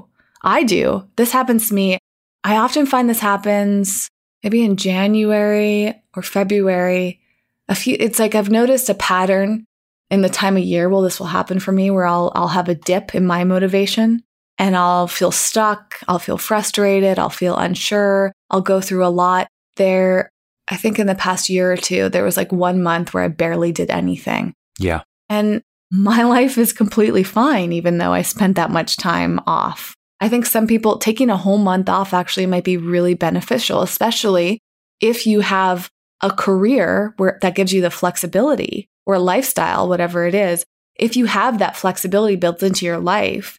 I do. This happens to me. I often find this happens maybe in January or February. A few it's like I've noticed a pattern in the time of year well this will happen for me where I'll I'll have a dip in my motivation and I'll feel stuck, I'll feel frustrated, I'll feel unsure, I'll go through a lot. There I think in the past year or two there was like one month where I barely did anything. yeah. And my <laughs> life is completely fine, even though I spent that much time off. I think some people taking a whole month off actually might be really beneficial, especially if you have a career where that gives you the flexibility or lifestyle, whatever it is. If you have that flexibility built into your life,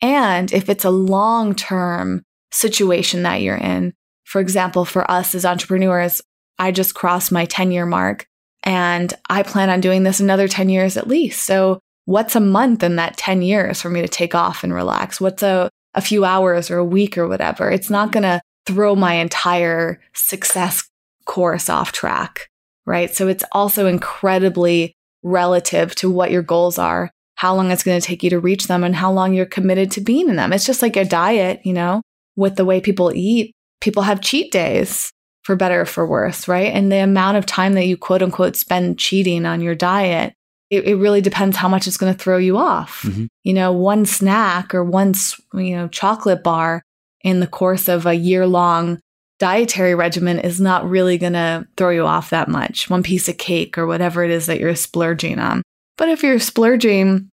and if it's a long term situation that you're in, for example, for us as entrepreneurs, I just crossed my 10 year mark and I plan on doing this another 10 years at least. So, what's a month in that 10 years for me to take off and relax? What's a, a few hours or a week or whatever? It's not going to throw my entire success course off track, right? So, it's also incredibly relative to what your goals are, how long it's going to take you to reach them, and how long you're committed to being in them. It's just like a diet, you know, with the way people eat. People have cheat days for better or for worse, right? And the amount of time that you quote unquote spend cheating on your diet, it, it really depends how much it's going to throw you off. Mhm. You know, one snack or one, you know, chocolate bar in the course of a year long dietary regimen is not really going to throw you off that much. One piece of cake or whatever it is that you're splurging on. But if you're splurging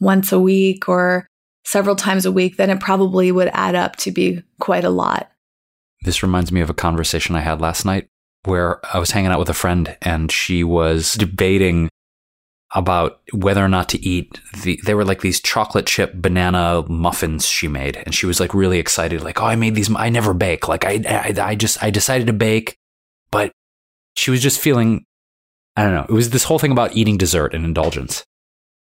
once a week or several times a week, then it probably would add up to be quite a lot. This reminds me of a conversation I had last night where I was hanging out with a friend and she was debating about whether or not to eat the they were like these chocolate chip banana muffins she made and she was like really excited like oh I made these I never bake like I I, I just I decided to bake but she was just feeling I don't know it was this whole thing about eating dessert and indulgence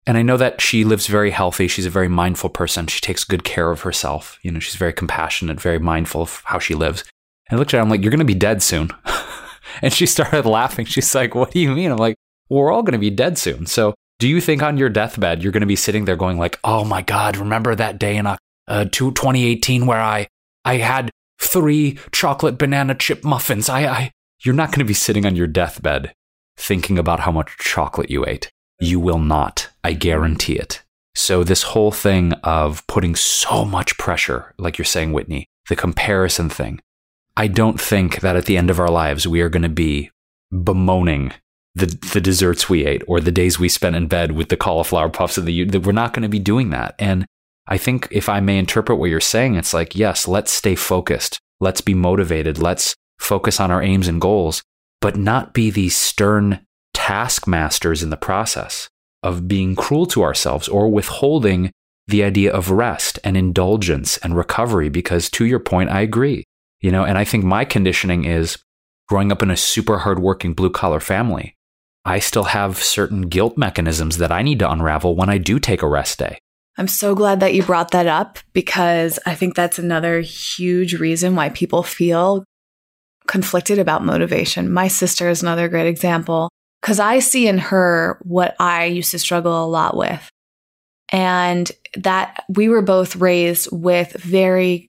and I know that she lives very healthy. She's a very mindful person. She takes good care of herself. You know, she's very compassionate, very mindful of how she lives. And I looked at her, I'm like, you're going to be dead soon. <laughs> and she started laughing. She's like, what do you mean? I'm like, well, we're all going to be dead soon. So do you think on your deathbed, you're going to be sitting there going like, oh my God, remember that day in uh, two- 2018 where I, I had three chocolate banana chip muffins? I, I, you're not going to be sitting on your deathbed thinking about how much chocolate you ate. You will not. I guarantee it. So, this whole thing of putting so much pressure, like you're saying, Whitney, the comparison thing, I don't think that at the end of our lives we are going to be bemoaning the the desserts we ate or the days we spent in bed with the cauliflower puffs of the that we're not going to be doing that. And I think if I may interpret what you're saying, it's like, yes, let's stay focused. Let's be motivated. Let's focus on our aims and goals, but not be these stern taskmasters in the process of being cruel to ourselves or withholding the idea of rest and indulgence and recovery. Because to your point, I agree. You know, and I think my conditioning is growing up in a super hardworking blue collar family. I still have certain guilt mechanisms that I need to unravel when I do take a rest day. I'm so glad that you brought that up because I think that's another huge reason why people feel conflicted about motivation. My sister is another great example because I see in her what I used to struggle a lot with. And that we were both raised with very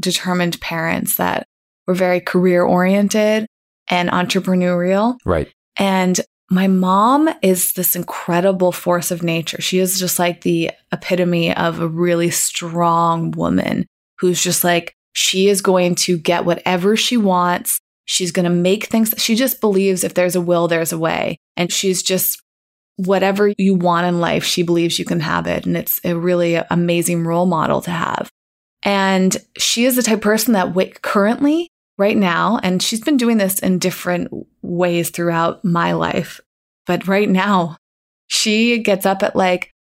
determined parents that were very career oriented and entrepreneurial. Right. And my mom is this incredible force of nature. She is just like the epitome of a really strong woman who's just like, she is going to get whatever she wants. She's going to make things. She just believes if there's a will, there's a way. And she's just whatever you want in life, she believes you can have it. And it's a really amazing role model to have. And she is the type of person that currently, right now, and she's been doing this in different ways throughout my life. But right now, she gets up at like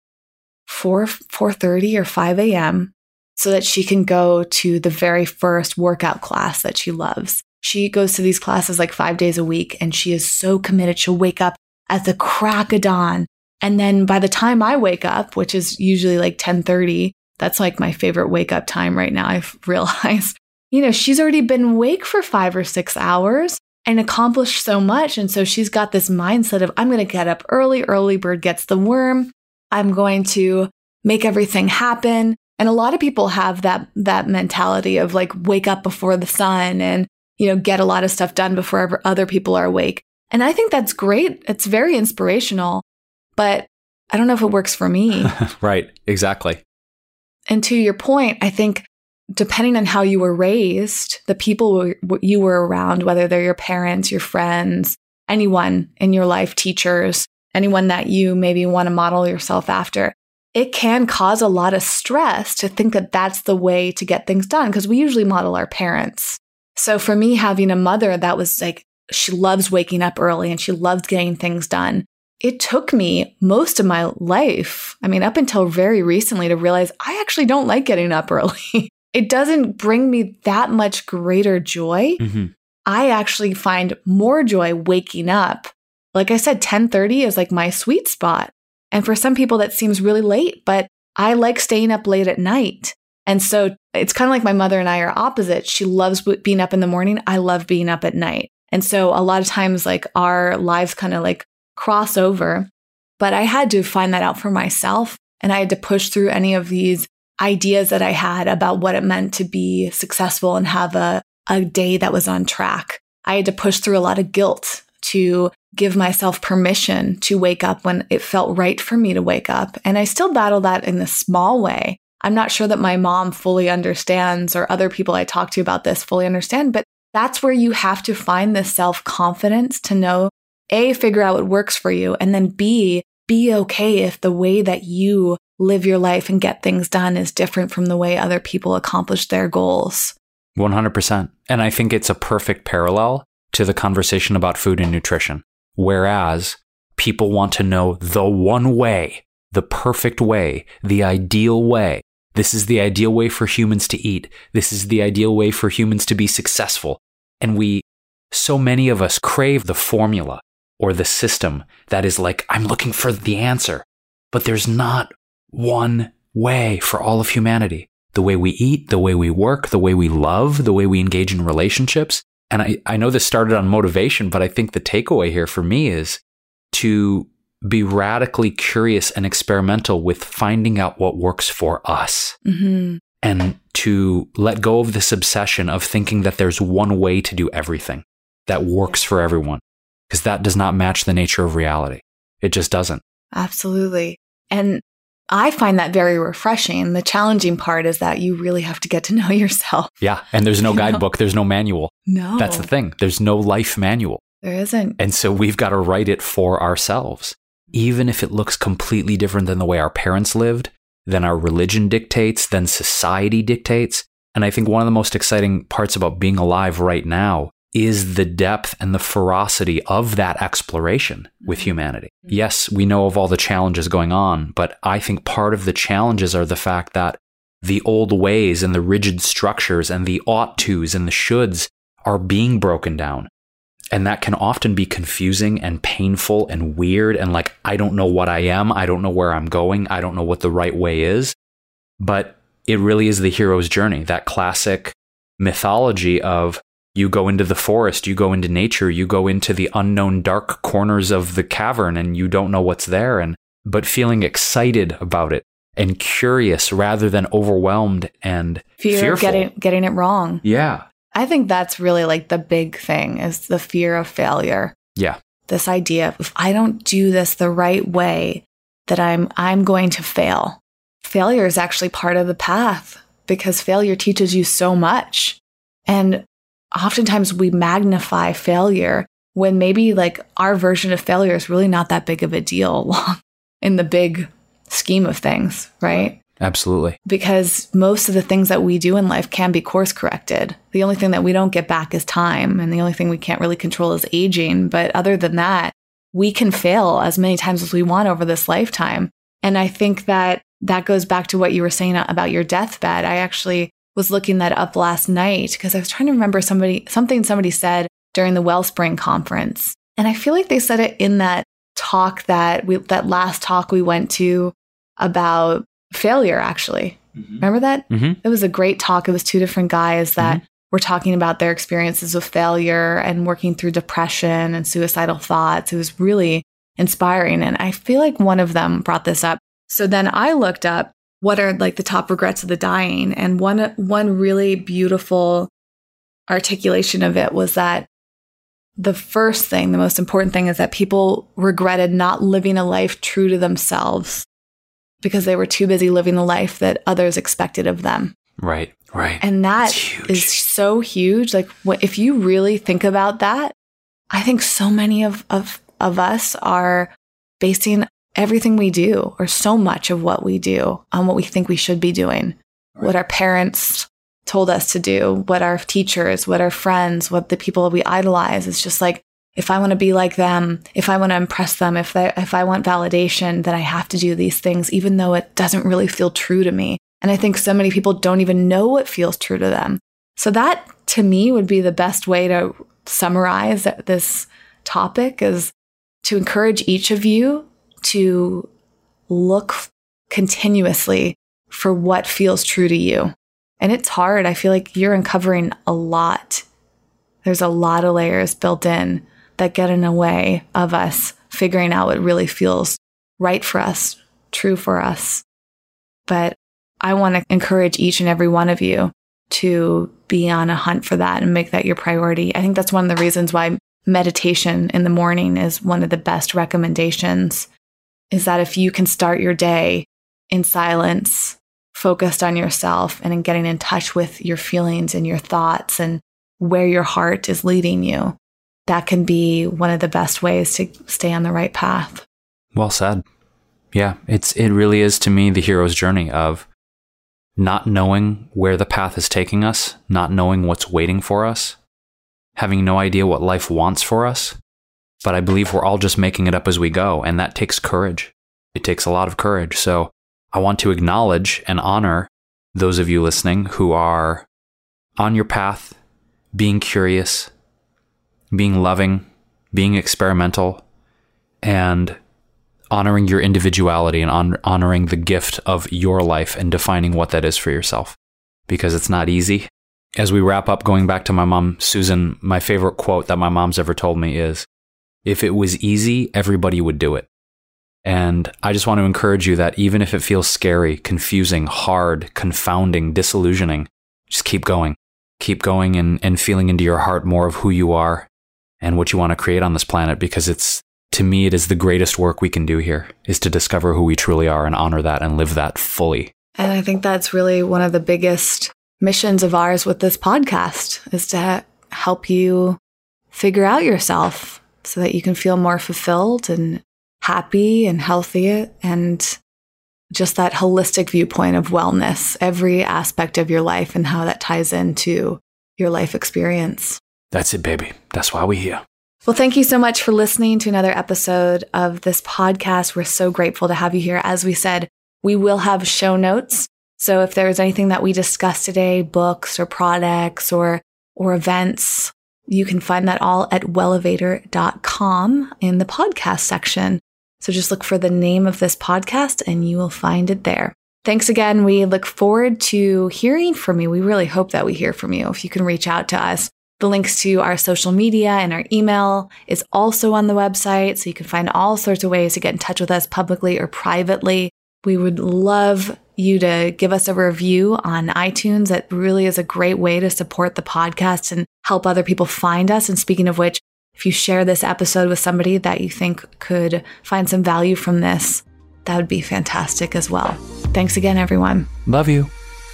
4 4:30 or 5 a.m. so that she can go to the very first workout class that she loves. She goes to these classes like 5 days a week and she is so committed. She'll wake up at the crack of dawn. And then by the time I wake up, which is usually like 10:30, that's like my favorite wake up time right now. I've <laughs> realized, you know, she's already been awake for 5 or 6 hours and accomplished so much. And so she's got this mindset of I'm going to get up early, early bird gets the worm. I'm going to make everything happen. And a lot of people have that that mentality of like wake up before the sun and you know get a lot of stuff done before other people are awake. And I think that's great. It's very inspirational, but I don't know if it works for me. <laughs> right, exactly. And to your point, I think depending on how you were raised, the people you were around, whether they're your parents, your friends, anyone in your life, teachers, anyone that you maybe want to model yourself after, it can cause a lot of stress to think that that's the way to get things done because we usually model our parents. So for me, having a mother that was like, she loves waking up early and she loves getting things done. It took me most of my life, I mean, up until very recently, to realize I actually don't like getting up <laughs> early. It doesn't bring me that much greater joy. Mm-hmm. I actually find more joy waking up. Like I said, 1030 is like my sweet spot. And for some people, that seems really late, but I like staying up late at night. And so it's kind of like my mother and I are opposite. She loves being up in the morning. I love being up at night. And so a lot of times, like our lives kind of like cross over. But I had to find that out for myself. And I had to push through any of these ideas that I had about what it meant to be successful and have a, a day that was on track. I had to push through a lot of guilt to give myself permission to wake up when it felt right for me to wake up. And I still battle that in a small way. I'm not sure that my mom fully understands or other people I talk to about this fully understand, but that's where you have to find the self confidence to know A, figure out what works for you, and then B, be okay if the way that you live your life and get things done is different from the way other people accomplish their goals. 100%. And I think it's a perfect parallel to the conversation about food and nutrition. Whereas people want to know the one way, the perfect way, the ideal way. This is the ideal way for humans to eat. This is the ideal way for humans to be successful. And we, so many of us crave the formula or the system that is like, I'm looking for the answer. But there's not one way for all of humanity. The way we eat, the way we work, the way we love, the way we engage in relationships. And I, I know this started on motivation, but I think the takeaway here for me is to be radically curious and experimental with finding out what works for us. Mm-hmm. And to let go of this obsession of thinking that there's one way to do everything that works for everyone, because that does not match the nature of reality. It just doesn't. Absolutely. And I find that very refreshing. The challenging part is that you really have to get to <laughs> know yourself. Yeah. And there's no You know? guidebook, there's no manual. No. That's the thing. There's no life manual. There isn't. And so we've got to write it for ourselves, even if it looks completely different than the way our parents lived, than our religion dictates, than society dictates. And I think one of the most exciting parts about being alive right now is the depth and the ferocity of that exploration with mm-hmm. humanity. Yes, we know of all the challenges going on, but I think part of the challenges are the fact that the old ways and the rigid structures and the ought tos and the shoulds are being broken down. And that can often be confusing and painful and weird. And like, I don't know what I am. I don't know where I'm going. I don't know what the right way is. But it really is the hero's journey, that classic mythology of you go into the forest, you go into nature, you go into the unknown dark corners of the cavern and you don't know what's there. And, but feeling excited about it and curious rather than overwhelmed and Fear fearful. of getting getting it wrong. yeah. I think that's really like the big thing is the fear of failure. Yeah. This idea of if I don't do this the right way, that I'm I'm going to fail. Failure is actually part of the path because failure teaches you so much. And oftentimes we magnify failure when maybe like our version of failure is really not that big of a deal <laughs> in the big scheme of things, right? Absolutely. because most of the things that we do in life can be course corrected. The only thing that we don't get back is time, and the only thing we can't really control is aging. But other than that, we can fail as many times as we want over this lifetime. And I think that that goes back to what you were saying about your deathbed. I actually was looking that up last night because I was trying to remember somebody something somebody said during the Wellspring conference. And I feel like they said it in that talk that we that last talk we went to about failure actually. Remember that? Mhm. It was a great talk. It was two different guys that Mm-hmm. were talking about their experiences with failure and working through depression and suicidal thoughts. It was really inspiring. And I feel like one of them brought this up. So then I looked up what are like the top regrets of the dying. And one, one really beautiful articulation of it was that the first thing, the most important thing is that people regretted not living a life true to themselves because they were too busy living the life that others expected of them. Right. Right. And that is so huge. Like what, if you really think about that, I think so many of, of, of us are basing everything we do or so much of what we do on what we think we should be doing, what our parents told us to do, what our teachers, what our friends, what the people we idolize. It's just like, if I want to be like them, if I want to impress them, if if I want validation, then I have to do these things, even though it doesn't really feel true to me. And I think so many people don't even know what feels true to them. So that to me would be the best way to summarize this topic is to encourage each of you to look continuously for what feels true to you. And it's hard. I feel like you're uncovering a lot. There's a lot of layers built in that get in the way of us figuring out what really feels right for us, true for us. But I want to encourage each and every one of you to be on a hunt for that and make that your priority. I think that's one of the reasons why meditation in the morning is one of the best recommendations is that if you can start your day in silence, focused on yourself and in getting in touch with your feelings and your thoughts and where your heart is leading you, that can be one of the best ways to stay on the right path. Well said. Yeah, it's it really is to me the hero's journey of not knowing where the path is taking us, not knowing what's waiting for us, having no idea what life wants for us. But I believe we're all just making it up as we go, and that takes courage. It takes a lot of courage. So I want to acknowledge and honor those of you listening who are on your path, being curious, being loving, being experimental, and honoring your individuality and hon- honoring the gift of your life and defining what that is for yourself because it's not easy. As we wrap up, going back to my mom, Susan, my favorite quote that my mom's ever told me is if it was easy, everybody would do it. And I just want to encourage you that even if it feels scary, confusing, hard, confounding, disillusioning, just keep going. Keep going and, and feeling into your heart more of who you are and what you want to create on this planet because it's to me, it is the greatest work we can do here is to discover who we truly are and honor that and live that fully. And I think that's really one of the biggest missions of ours with this podcast is to help you figure out yourself so that you can feel more fulfilled and happy and healthy and just that holistic viewpoint of wellness, every aspect of your life and how that ties into your life experience. That's it, baby. That's why we're here. Well, thank you so much for listening to another episode of this podcast. We're so grateful to have you here. As we said, we will have show notes. So if there's anything that we discussed today, books or products or, or events, you can find that all at wellevatr.com in the podcast section. So just look for the name of this podcast and you will find it there. Thanks again. We look forward to hearing from you. We really hope that we hear from you. If you can reach out to us, the links to our social media and our email is also on the website. So you can find all sorts of ways to get in touch with us publicly or privately. We would love you to give us a review on iTunes. That really is a great way to support the podcast and help other people find us. And speaking of which, if you share this episode with somebody that you think could find some value from this, that would be fantastic as well. Thanks again, everyone. Love you.